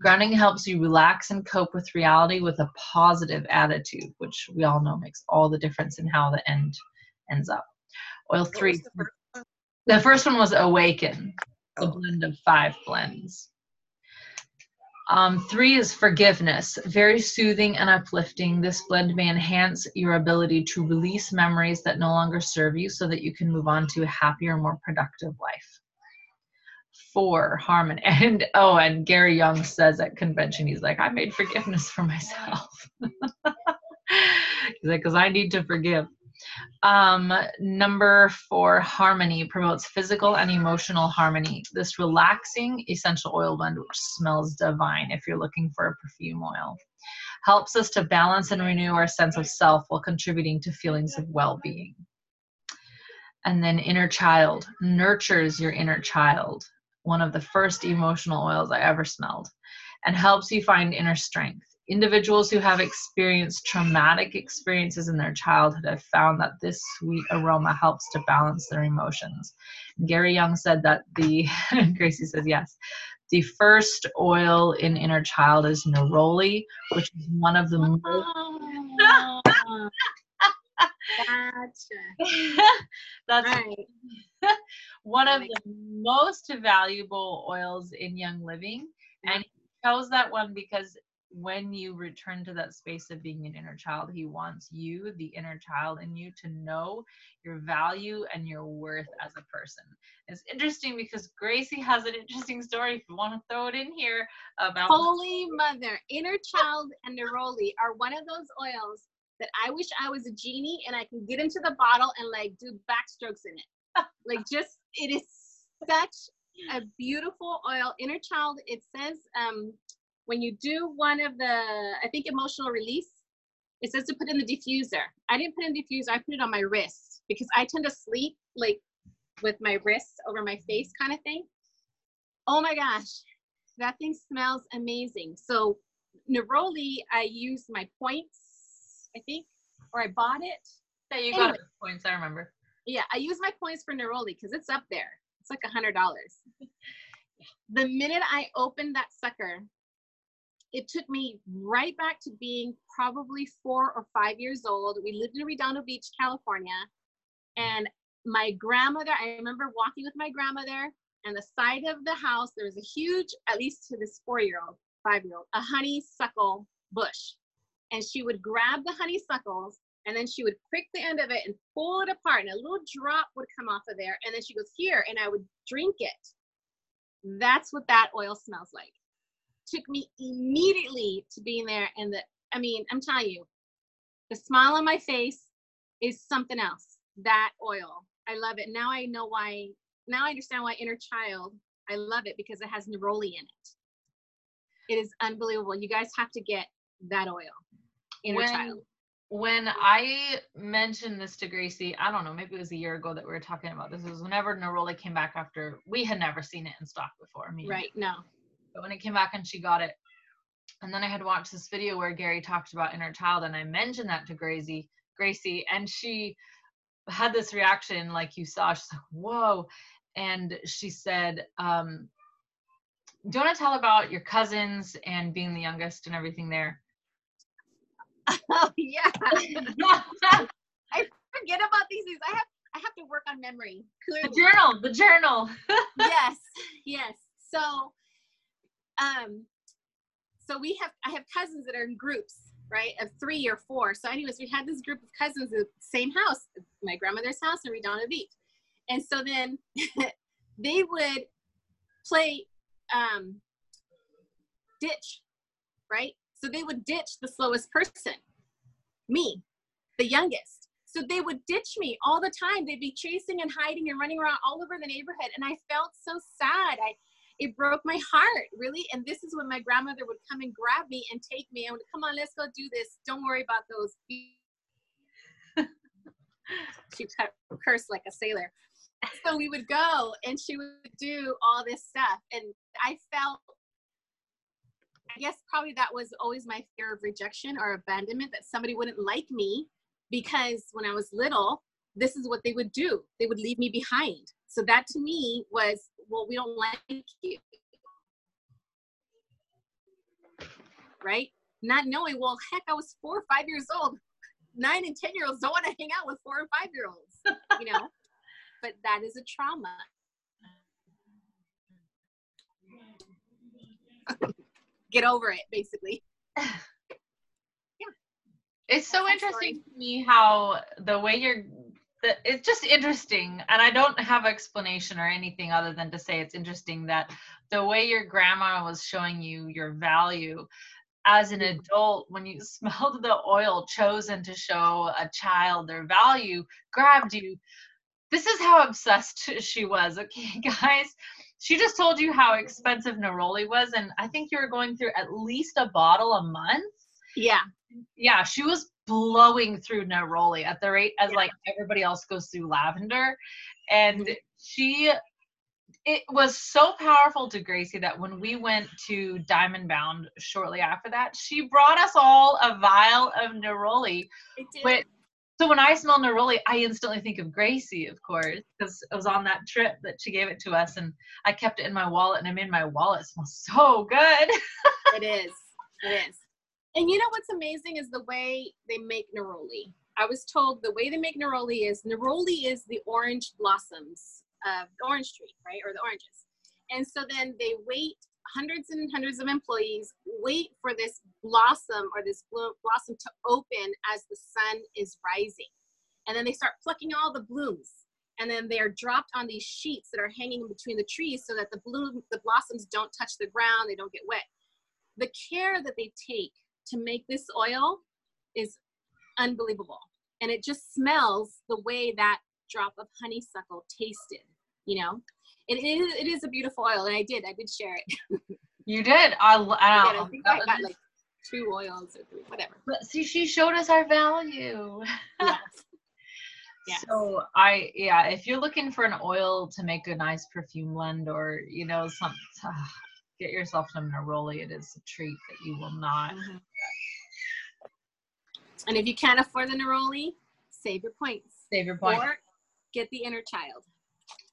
Grounding helps you relax and cope with reality with a positive attitude, which we all know makes all the difference in how the end ends up. Oil three, the first one? the first one was Awaken, the Oh. blend of five blends. Um, three is forgiveness, very soothing and uplifting. This blend may enhance your ability to release memories that no longer serve you so that you can move on to a happier, more productive life. Four, harmony. And oh, and Gary Young says at convention, he's like, I made forgiveness for myself. he's like, because I need to forgive. Um, number four, harmony promotes physical and emotional harmony. This relaxing essential oil blend, which smells divine if you're looking for a perfume oil, helps us to balance and renew our sense of self while contributing to feelings of well being. And then inner child nurtures your inner child, one of the first emotional oils I ever smelled, and helps you find inner strength individuals who have experienced traumatic experiences in their childhood have found that this sweet aroma helps to balance their emotions. Gary Young said that the, Gracie says yes, the first oil in inner child is neroli, which is one of the most. Gotcha. That's Right. one of the most valuable oils in Young Living. And he chose that one because when you return to that space of being an inner child, he wants you, the inner child in you, to know your value and your worth as a person. It's interesting because Gracie has an interesting story, if you want to throw it in here, about Holy Mother, inner child and neroli are one of those oils that I wish I was a genie and I can get into the bottle and like do backstrokes in it. like just it is such a beautiful oil. Inner child, it says um when you do one of the I think emotional release, it says to put in the diffuser. I didn't put in the diffuser, I put it on my wrist because I tend to sleep like with my wrists over my face kind of thing. Oh my gosh, that thing smells amazing. So neroli, I use my points, I think, or I bought it. that you got Anyway. the points, I remember. Yeah, I use my points for neroli because it's up there. It's like a hundred dollars. The minute I opened that sucker, it took me right back to being probably four or five years old. We lived in Redondo Beach, California, and my grandmother. I remember walking with my grandmother, and the side of the house there was a huge, at least to this four-year-old, five-year-old, a honeysuckle bush, and she would grab the honeysuckles and then she would prick the end of it and pull it apart and a little drop would come off of there and then she goes here and i would drink it. That's what that oil smells like. Took me immediately to being there and the i mean i'm telling you the smile on my face is something else. That oil i love it. Now i know why now i understand why inner child i love it because it has neroli in it. It is unbelievable. You guys have to get that oil inner when, child when I mentioned this to Gracie, I don't know, maybe it was a year ago that we were talking about this. It was whenever Neroli came back after we had never seen it in stock before. Me, right no But when it came back and she got it, and then I had watched this video where Gary talked about inner child, and I mentioned that to Gracie, Gracie, and she had this reaction like you saw. She's like, "Whoa!" And she said, um, "Do you want to tell about your cousins and being the youngest and everything there?" Oh yeah. I forget about these things. I have I have to work on memory. the journal, the journal. yes, yes. So um so we have I have cousins that are in groups, right? Of three or four. So anyways, we had this group of cousins at the same house, my grandmother's house in Redondo Beach. And so then they would play um ditch, right? So they would ditch the slowest person, me, the youngest. So they would ditch me all the time. They'd be chasing and hiding and running around all over the neighborhood. And I felt so sad. I it broke my heart, really. And this is when my grandmother would come and grab me and take me and would come on, let's go do this. Don't worry about those. she cursed like a sailor. So we would go and she would do all this stuff. And I felt I guess probably that was always my fear of rejection or abandonment that somebody wouldn't like me because when I was little, this is what they would do. They would leave me behind. So that to me was, well, we don't like you. Right? Not knowing, well, heck, I was four or five years old. Nine and 10 year olds don't want to hang out with four and five year olds, you know? but that is a trauma. Get over it, basically. yeah It's so That's interesting to me how the way you're the, it's just interesting and i don't have explanation or anything other than to say it's interesting that the way your grandma was showing you your value as an mm-hmm. adult, when you smelled the oil chosen to show a child their value, grabbed you. This is how obsessed she was. Okay, guys. She just told you how expensive Neroli was, and I think you were going through at least a bottle a month. Yeah. Yeah, she was blowing through Neroli at the rate as Yeah. like everybody else goes through lavender. And mm-hmm. she it was so powerful to Gracie that when we went to Diamond Bound shortly after that, she brought us all a vial of Neroli. It did. But so when I smell Neroli, I instantly think of Gracie, of course, because it was on that trip that she gave it to us, and I kept it in my wallet, and I made my wallet smell so good. It is. It is. And you know what's amazing is the way they make neroli. I was told the way they make neroli is neroli is the orange blossoms of the orange tree, right? Or the oranges. And so then they wait hundreds and hundreds of employees wait for this blossom or this blo- blossom to open as the sun is rising. And then they start plucking all the blooms. And then they're dropped on these sheets that are hanging in between the trees so that the bloom the blossoms don't touch the ground, they don't get wet the care that they take to make this oil is unbelievable and it just smells the way that drop of honeysuckle tasted you know it is it is a beautiful oil and i did i did share it You did. I, I, I, did. I think i got like two oils or three whatever But see, she showed us our value. yeah Yes. So I, yeah, if you're looking for an oil to make a nice perfume blend, or you know, some, get yourself some Neroli. It is a treat that you will not. Mhm. and if you can't afford the neroli save your points Save your point. or get the inner child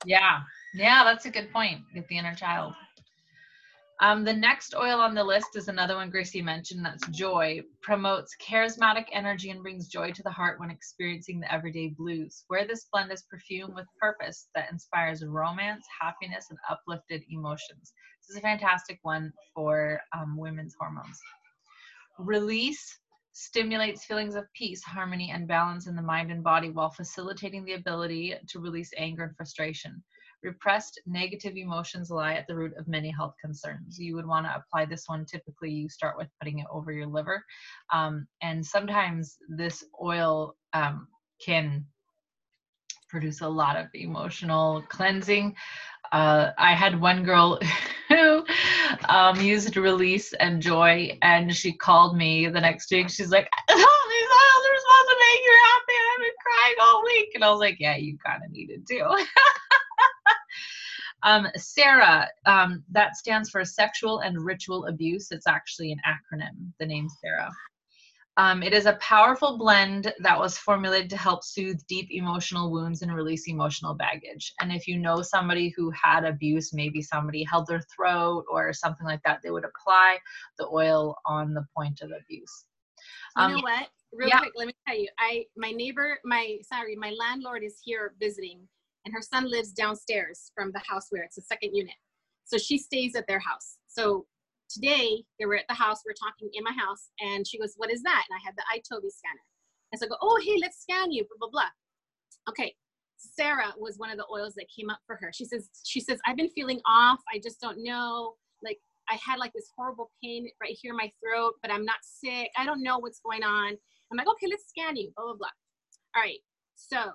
Yeah, yeah, that's a good point. Get the inner child. Um, the next oil on the list is another one Gracie mentioned. That's joy. Promotes charismatic energy and brings joy to the heart when experiencing the everyday blues. Wear this blend as perfume with purpose that inspires romance, happiness, and uplifted emotions. This is a fantastic one for um, women's hormones. Release stimulates feelings of peace, harmony, and balance in the mind and body while facilitating the ability to release anger and frustration. Repressed negative emotions lie at the root of many health concerns. You would want to apply this one. Typically, you start with putting it over your liver. Um, and sometimes this oil um, can produce a lot of emotional cleansing. Uh, I had one girl who um, used release and joy, and she called me the next week. She's like, "Oh, are supposed to make you happy, I've been crying all week." And I was like, "Yeah, you kind of needed to." um, Sarah, um, that stands for sexual and ritual abuse. It's actually an acronym. The name Sarah. Um, it is a powerful blend that was formulated to help soothe deep emotional wounds and release emotional baggage. And if you know somebody who had abuse, maybe somebody held their throat or something like that, they would apply the oil on the point of abuse. You Um, know what? Real yeah. quick, let me tell you. I my neighbor, my sorry, my landlord is here visiting, and her son lives downstairs from the house where it's a second unit. So she stays at their house. So today they were at the house. We are talking in my house, and she goes, "What is that?" And I had the iTOVi scanner. And so I go, "Oh, hey, let's scan you." Blah blah blah. Okay. Sarah was one of the oils that came up for her. She says, she says, I've been feeling off. I just don't know. Like I had like this horrible pain right here in my throat, but I'm not sick. I don't know what's going on. I'm like, okay, let's scan you, blah, blah, blah. All right. So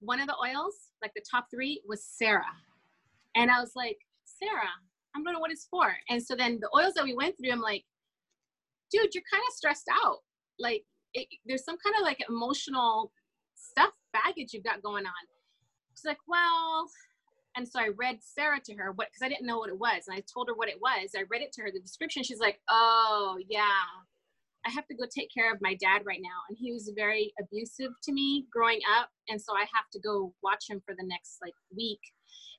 one of the oils, like the top three, was Sarah. And I was like, Sarah, I'm gonna know what it's for. And so then the oils that we went through, I'm like, dude, you're kind of stressed out. Like it, there's some kind of like emotional stuff, baggage you've got going on. She's like, well, and so I read Sarah to her what because I didn't know what it was, and I told her what it was. I read it to her, the description. She's like, "Oh yeah, I have to go take care of my dad right now, and he was very abusive to me growing up, and so I have to go watch him for the next like week,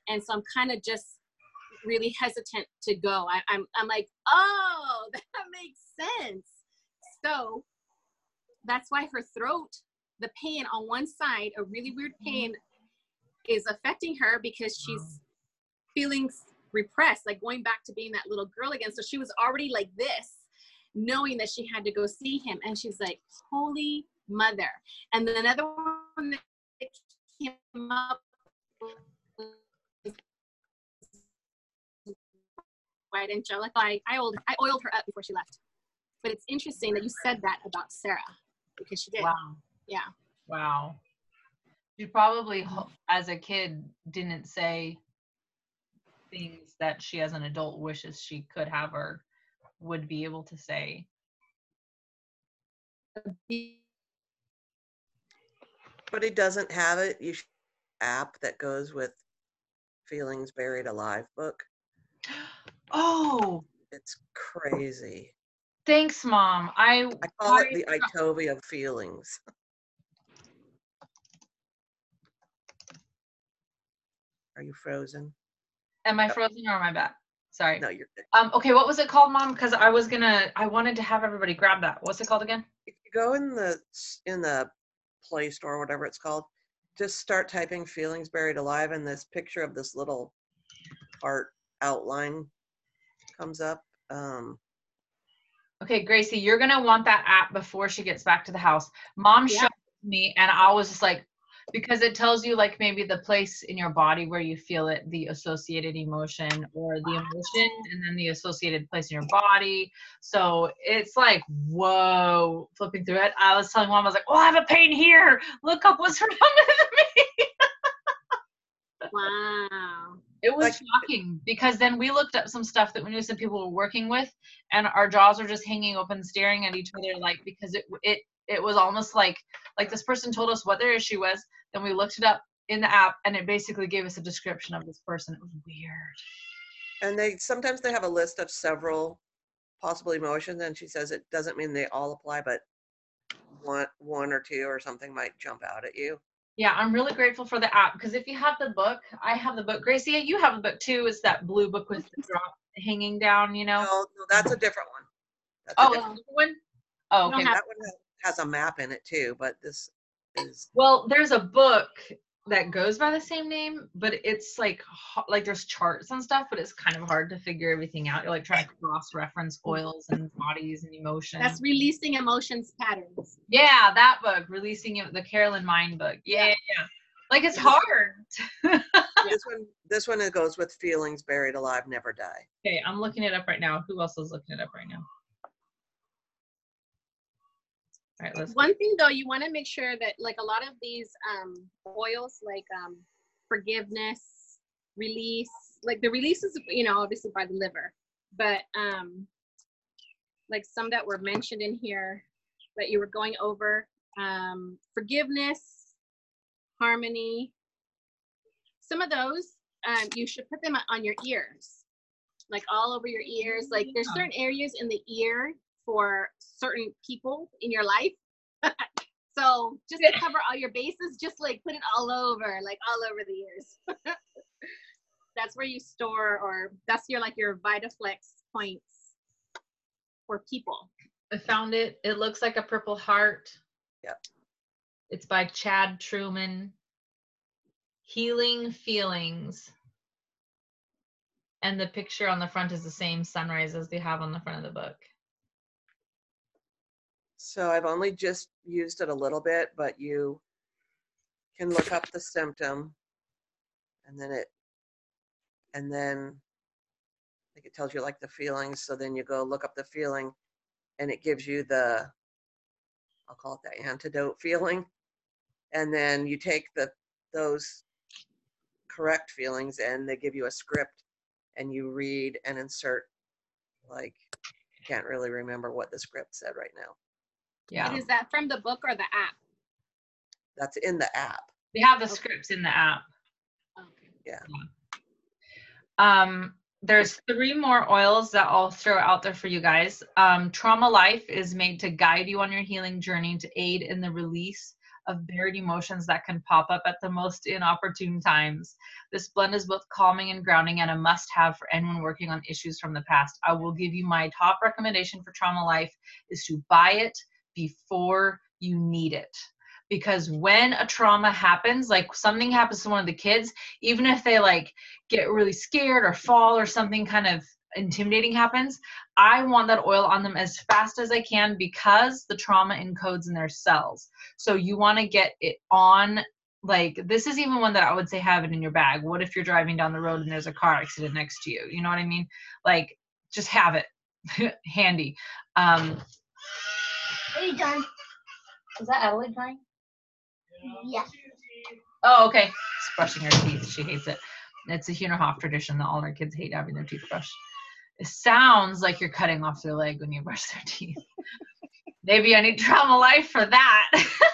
and so I'm kind of just really hesitant to go. I, I'm I'm like, oh, that makes sense. So that's why her throat, the pain on one side, a really weird mm-hmm. pain is affecting her because she's feeling repressed, like going back to being that little girl again. So she was already like this, knowing that she had to go see him. And she's like, Holy mother. And then another one that came up white angelic. I, I oiled I oiled her up before she left. But it's interesting that you said that about Sarah because she did. Wow. Yeah. Wow. She probably, as a kid, didn't say things that she, as an adult, wishes she could have or would be able to say. But it doesn't have it. You should app that goes with Feelings Buried Alive book. Oh, It's crazy. thanks, mom. I I call it the Itovia of feelings. Are you frozen? am I frozen or am I back? Sorry. No, you're good. Um. Okay. What was it called, mom? Because I was gonna. I wanted to have everybody grab that. What's it called again? If you go in the in the Play Store, whatever it's called, just start typing "feelings buried alive," and this picture of this little art outline comes up. Um, Okay, Gracie, you're gonna want that app before she gets back to the house. Mom Yeah. showed me, and I was just like, because it tells you like maybe the place in your body where you feel it, the associated emotion, or the emotion, and then the associated place in your body. So it's like, whoa, flipping through it. I was telling mom, I was like, oh, I have a pain here. Look up what's wrong with me. Wow. It was Like- shocking because then we looked up some stuff that we knew some people were working with, and our jaws were just hanging open, staring at each other, like because it it it was almost like like this person told us what their issue was. Then we looked it up in the app, and it basically gave us a description of this person. It was weird. and they sometimes they have a list of several possible emotions, and she says it doesn't mean they all apply, but one one or two or something might jump out at you. Yeah, I'm really grateful for the app because if you have the book, I have the book. Gracie, you have the book too. It's that blue book with the drop hanging down. You know. No, no, that's a different one. That's Oh, a different one. Oh, okay. that one has a map in it too, but this is Well, there's a book that goes by the same name, but it's like like there's charts and stuff, but it's kind of hard to figure everything out. You're like trying to cross-reference oils and bodies and emotions. That's releasing emotions patterns. yeah, that book, releasing it, the Carolyn Mein book. Yeah, yeah, yeah. Like it's hard. this one. This one it goes with feelings buried alive, never die. okay, I'm looking it up right now. Who else is looking it up right now? All right, let's. One thing though, you want to make sure that like a lot of these um, oils, like um, forgiveness, release, like the release is you know obviously by the liver, but um, like some that were mentioned in here that you were going over, um, forgiveness, harmony. Some of those um, you should put them on your ears, like all over your ears. Like there's certain areas in the ear for certain people in your life. so just to cover all your bases, just like put it all over, like all over the years. that's where you store, or that's your like your VitaFlex points for people. I found it. It looks like a purple heart. Yep. It's by Chad Truman. Healing Feelings. And the picture on the front is the same sunrise as they have on the front of the book. So I've only just used it a little bit, but you can look up the symptom and then it, and then like it tells you like the feelings. So then you go look up the feeling and it gives you the, I'll call it the antidote feeling. And then you take the, those correct feelings and they give you a script and you read and insert like, I can't really remember what the script said right now. Yeah. And is that from the book or the app? That's in the app. We have the scripts in the app. Okay. Um, there's three more oils that I'll throw out there for you guys. Um, Trauma Life is made to guide you on your healing journey to aid in the release of buried emotions that can pop up at the most inopportune times. This blend is both calming and grounding and a must have for anyone working on issues from the past. I will give you my top recommendation for Trauma Life is to buy it before you need it. Because when a trauma happens, like something happens to one of the kids, even if they like get really scared or fall or something kind of intimidating happens, I want that oil on them as fast as I can because the trauma encodes in their cells. So you want to get it on like this is even one that I would say have it in your bag. What if you're driving down the road and there's a car accident next to you? You know what I mean? Like just have it handy. Um, Are you done? is that Adelaide crying? Yes. Oh, okay. She's brushing her teeth. She hates it. It's a Hunerhof tradition that all our kids hate having their teeth brushed. It sounds like you're cutting off their leg when you brush their teeth. Maybe I need trauma life for that.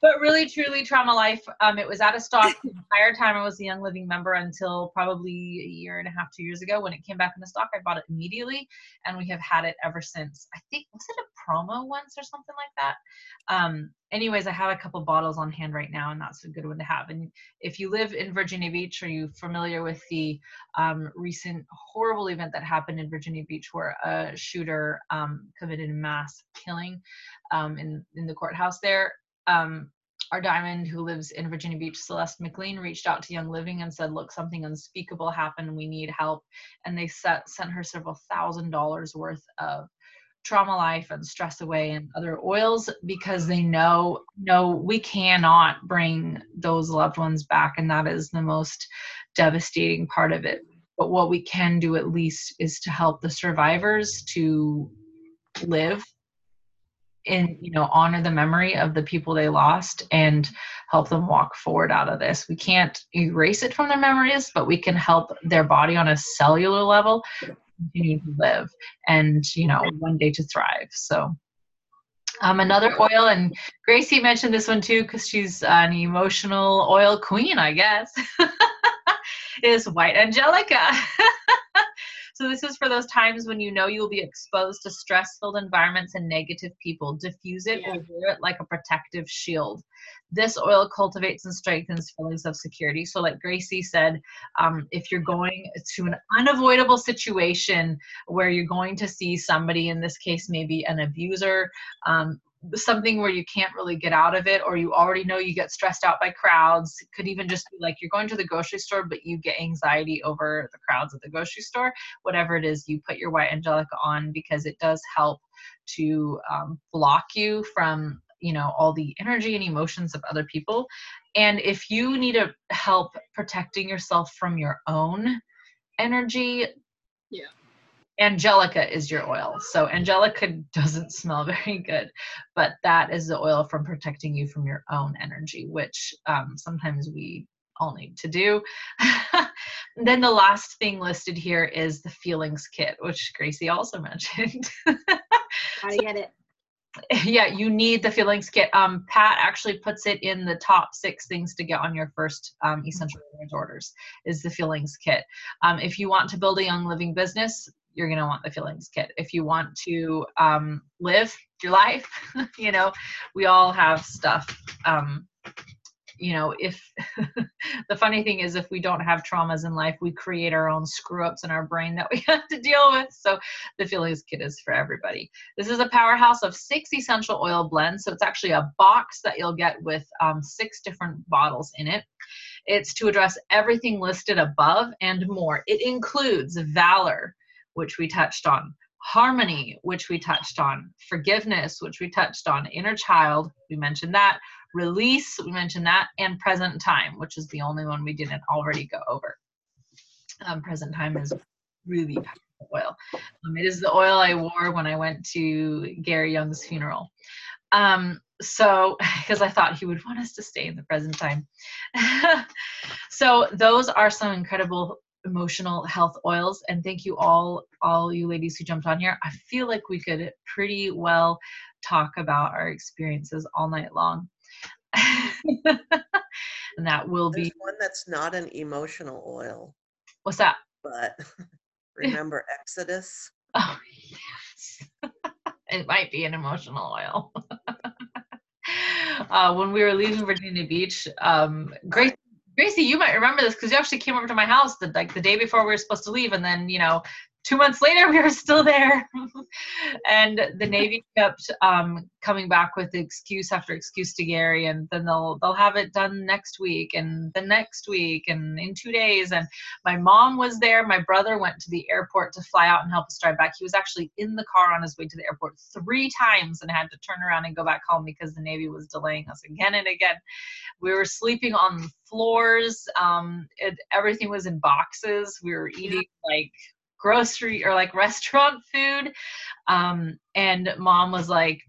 But really, truly, Trauma Life, um, it was out of stock the entire time I was a Young Living member until probably a year and a half, two years ago. When it came back into stock, I bought it immediately, and we have had it ever since. I think was it a promo once or something like that. Um, anyways, I have a couple bottles on hand right now, and that's a good one to have. And if you live in Virginia Beach, are you familiar with the um, recent horrible event that happened in Virginia Beach, where a shooter um, committed a mass killing um, in in the courthouse there? Um, our diamond who lives in Virginia Beach, Celeste McLean, reached out to Young Living and said, "Look, something unspeakable happened. We need help." And they set, sent her several thousand dollars worth of trauma life and stress away and other oils because they know no we cannot bring those loved ones back and that is the most devastating part of it but what we can do at least is to help the survivors to live and you know honor the memory of the people they lost and help them walk forward out of this. We can't erase it from their memories but we can help their body on a cellular level continue to live and you know one day to thrive. So um, another oil and gracie mentioned this one too because she's an emotional oil queen i guess is white angelica So this is for those times when you know you'll be exposed to stress-filled environments and negative people. Diffuse it or wear it like a protective shield. This oil cultivates and strengthens feelings of security. So, like Gracie said, um, if you're going to an unavoidable situation where you're going to see somebody, in this case, maybe an abuser, um, something where you can't really get out of it or you already know you get stressed out by crowds it could even just be like you're going to the grocery store but you get anxiety over the crowds at the grocery store whatever it is you put your white angelica on because it does help to um, block you from you know all the energy and emotions of other people and if you need a help protecting yourself from your own energy. Angelica is your oil. So Angelica doesn't smell very good, but that is the oil from protecting you from your own energy, which um, sometimes we all need to do. then the last thing listed here is the feelings kit, which Gracie also mentioned. Gotta get it. yeah, you need the feelings kit. Um, Pat actually puts it in the top six things to get on your first um, essential oils orders is the feelings kit. Um, if you want to build a young living business, you're going to want the feelings kit. If you want to um, live your life, you know, we all have stuff. Um, you know, if the funny thing is, if we don't have traumas in life, we create our own screw ups in our brain that we have to deal with. So the feelings kit is for everybody. This is a powerhouse of six essential oil blends. So it's actually a box that you'll get with um, six different bottles in it. It's to address everything listed above and more. It includes valor, which we touched on, harmony, which we touched on, forgiveness, which we touched on, inner child, we mentioned that, release, we mentioned that, and present time, which is the only one we didn't already go over. Um, present time is really powerful oil. Um, it is the oil I wore when I went to Gary Young's funeral. Um, so, because I thought he would want us to stay in the present time. so, those are some incredible emotional health oils. And thank you all all you ladies who jumped on here. I feel like we could pretty well talk about our experiences all night long. And that will There's be one that's not an emotional oil, what's that? But remember Exodus? oh yes. It might be an emotional oil. Uh, when we were leaving virginia beach um grace Gracie, you might remember this because you actually came over to my house the like the day before we were supposed to leave, and then you know, two months later we were still there, and the Navy kept um, coming back with excuse after excuse to Gary, and then they'll they'll have it done next week, and the next week, and in two days, and my mom was there. My brother went to the airport to fly out and help us drive back. He was actually in the car on his way to the airport three times and had to turn around and go back home because the Navy was delaying us again and again. We were sleeping on floors. Um, it, everything was in boxes. We were eating like grocery or like restaurant food. Um, and mom was like,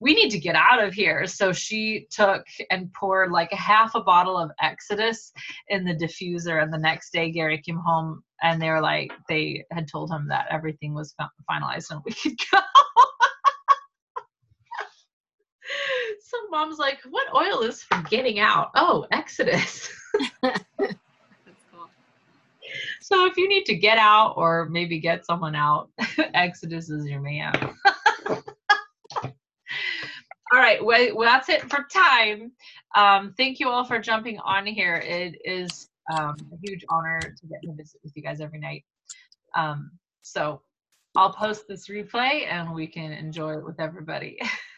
we need to get out of here. So she took and poured like a half a bottle of Exodus in the diffuser. And the next day, Gary came home and they were like, they had told him that everything was finalized and we could go. so mom's like, what oil is for getting out? Oh, Exodus. So if you need to get out or maybe get someone out, Exodus is your man. all right, well, that's it for time. Um, thank you all for jumping on here. It is um, a huge honor to get to visit with you guys every night. Um, so I'll post this replay and we can enjoy it with everybody.